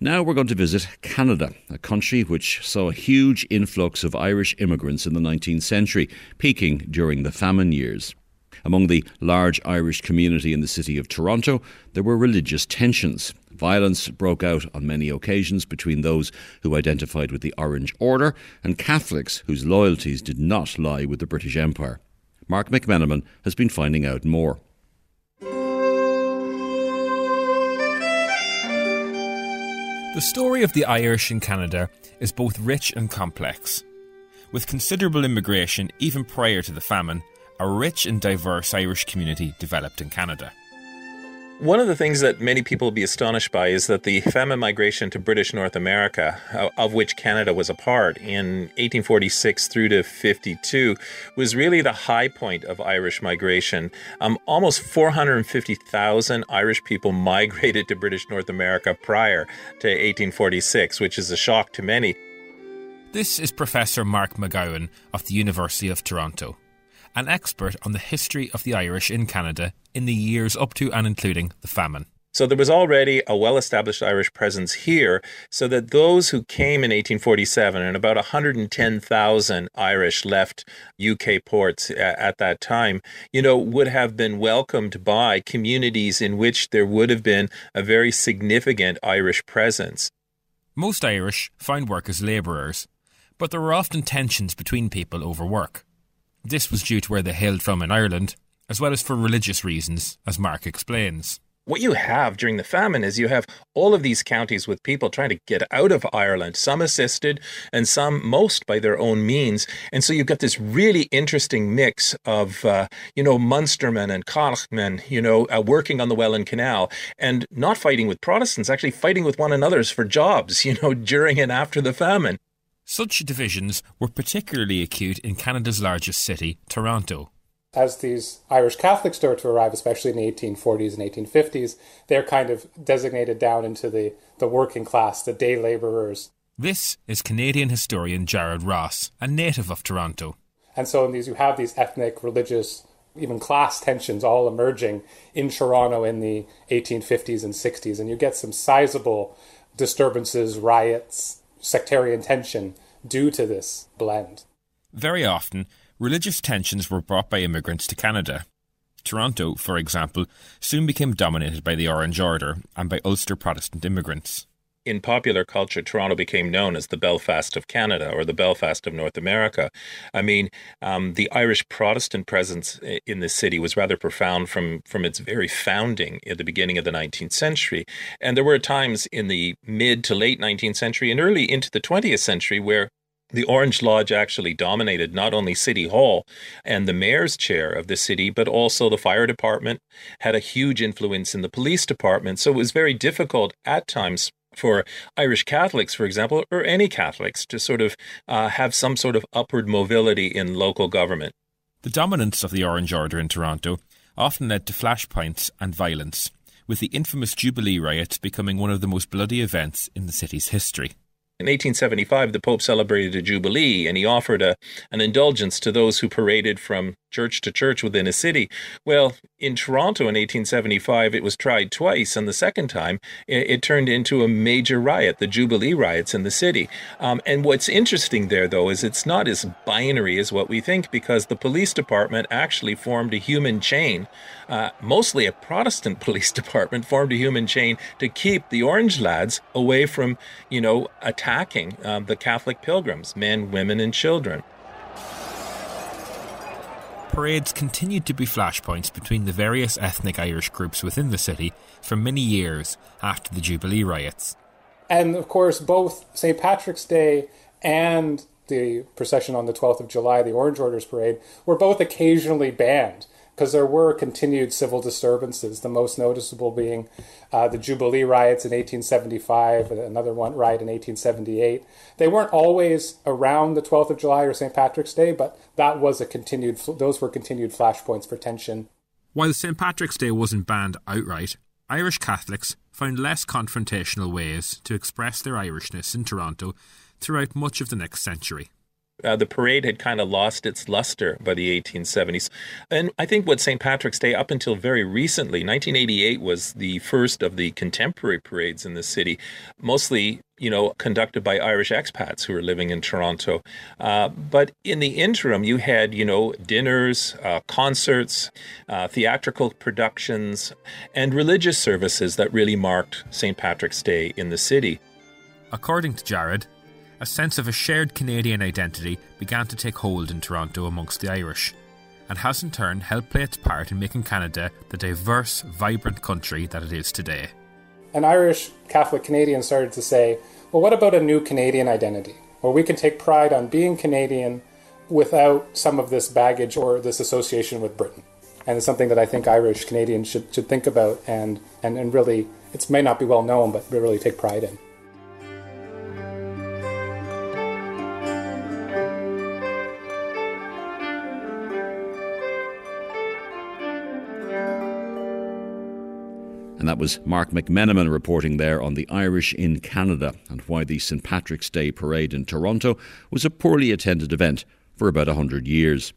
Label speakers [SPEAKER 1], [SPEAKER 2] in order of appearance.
[SPEAKER 1] Now we're going to visit Canada, a country which saw a huge influx of Irish immigrants in the 19th century, peaking during the famine years. Among the large Irish community in the city of Toronto, there were religious tensions. Violence broke out on many occasions between those who identified with the Orange Order and Catholics whose loyalties did not lie with the British Empire. Marc McMenamin has been finding out more.
[SPEAKER 2] The story of the Irish in Canada is both rich and complex. With considerable immigration even prior to the famine, a rich and diverse Irish community developed in Canada.
[SPEAKER 3] One of the things that many people will be astonished by is that the famine migration to British North America, uh, of which Canada was a part in 1846 through to 52, was really the high point of Irish migration. Um, almost 450,000 Irish people migrated to British North America prior to 1846, which is a shock to many.
[SPEAKER 2] This is Professor Mark McGowan of the University of Toronto an expert on the history of the Irish in Canada in the years up to and including the famine.
[SPEAKER 3] So there was already a well established Irish presence here, so that those who came in 1847, and about 110,000 Irish left UK ports at that time, you know, would have been welcomed by communities in which there would have been a very significant Irish presence.
[SPEAKER 2] Most Irish found work as labourers, but there were often tensions between people over work. This was due to where they hailed from in Ireland, as well as for religious reasons, as Mark explains.
[SPEAKER 3] What you have during the famine is you have all of these counties with people trying to get out of Ireland, some assisted and some, most by their own means. And so you've got this really interesting mix of, uh, you know, Munstermen and Connachtmen, you know, uh, working on the Welland Canal and not fighting with Protestants, actually fighting with one another's for jobs, you know, during and after the famine.
[SPEAKER 2] Such divisions were particularly acute in Canada's largest city, Toronto.
[SPEAKER 4] As these Irish Catholics start to arrive, especially in the 1840s and 1850s, they're kind of designated down into the, the working class, the day labourers.
[SPEAKER 2] This is Canadian historian Jared Ross, a native of Toronto.
[SPEAKER 4] And so in these, you have these ethnic, religious, even class tensions all emerging in Toronto in the 1850s and 60s, and you get some sizable disturbances, riots, sectarian tension due to this blend.
[SPEAKER 2] Very often, religious tensions were brought by immigrants to Canada. Toronto, for example, soon became dominated by the Orange Order and by Ulster Protestant immigrants
[SPEAKER 3] in popular culture, Toronto became known as the Belfast of Canada or the Belfast of North America. I mean, um, the Irish Protestant presence in the city was rather profound from, from its very founding at the beginning of the 19th century. And there were times in the mid to late 19th century and early into the 20th century where the Orange Lodge actually dominated not only City Hall and the mayor's chair of the city, but also the fire department, had a huge influence in the police department. So it was very difficult at times for Irish Catholics, for example, or any Catholics to sort of uh, have some sort of upward mobility in local government.
[SPEAKER 2] The dominance of the Orange Order in Toronto often led to flashpoints and violence, with the infamous Jubilee riots becoming one of the most bloody events in the city's history.
[SPEAKER 3] In 1875, the Pope celebrated a jubilee and he offered a, an indulgence to those who paraded from church to church within a city. Well, in Toronto in 1875, it was tried twice, and the second time it, it turned into a major riot, the Jubilee riots in the city. Um, and what's interesting there, though, is it's not as binary as what we think, because the police department actually formed a human chain, uh, mostly a Protestant police department formed a human chain to keep the Orange lads away from, you know, attacking um, the Catholic pilgrims, men, women, and children
[SPEAKER 2] parades continued to be flashpoints between the various ethnic Irish groups within the city for many years after the Jubilee riots.
[SPEAKER 4] And of course, both St. Patrick's Day and the procession on the 12th of July, the Orange Orders Parade, were both occasionally banned because there were continued civil disturbances, the most noticeable being uh, the Jubilee riots in 1875, another one riot in 1878. They weren't always around the 12th of July or St. Patrick's Day, but that was a continued, those were continued flashpoints for tension.
[SPEAKER 2] While St. Patrick's Day wasn't banned outright, Irish Catholics found less confrontational ways to express their Irishness in Toronto throughout much of the next century.
[SPEAKER 3] Uh, the parade had kind of lost its luster by the 1870s. And I think what St. Patrick's Day, up until very recently, 1988 was the first of the contemporary parades in the city, mostly you know, conducted by Irish expats who were living in Toronto. Uh, but in the interim, you had, you know, dinners, uh, concerts, uh, theatrical productions, and religious services that really marked St. Patrick's Day in the city.
[SPEAKER 2] According to Jared, a sense of a shared Canadian identity began to take hold in Toronto amongst the Irish, and has in turn helped play its part in making Canada the diverse, vibrant country that it is today.
[SPEAKER 4] An Irish Catholic Canadian started to say, well, what about a new Canadian identity, where we can take pride on being Canadian without some of this baggage or this association with Britain? And it's something that I think Irish Canadians should, should think about and, and, and really, it may not be well known, but really take pride in.
[SPEAKER 1] And that was Marc McMenamin reporting there on the Irish in Canada and why the St Patrick's Day parade in Toronto was a poorly attended event for about 100 years.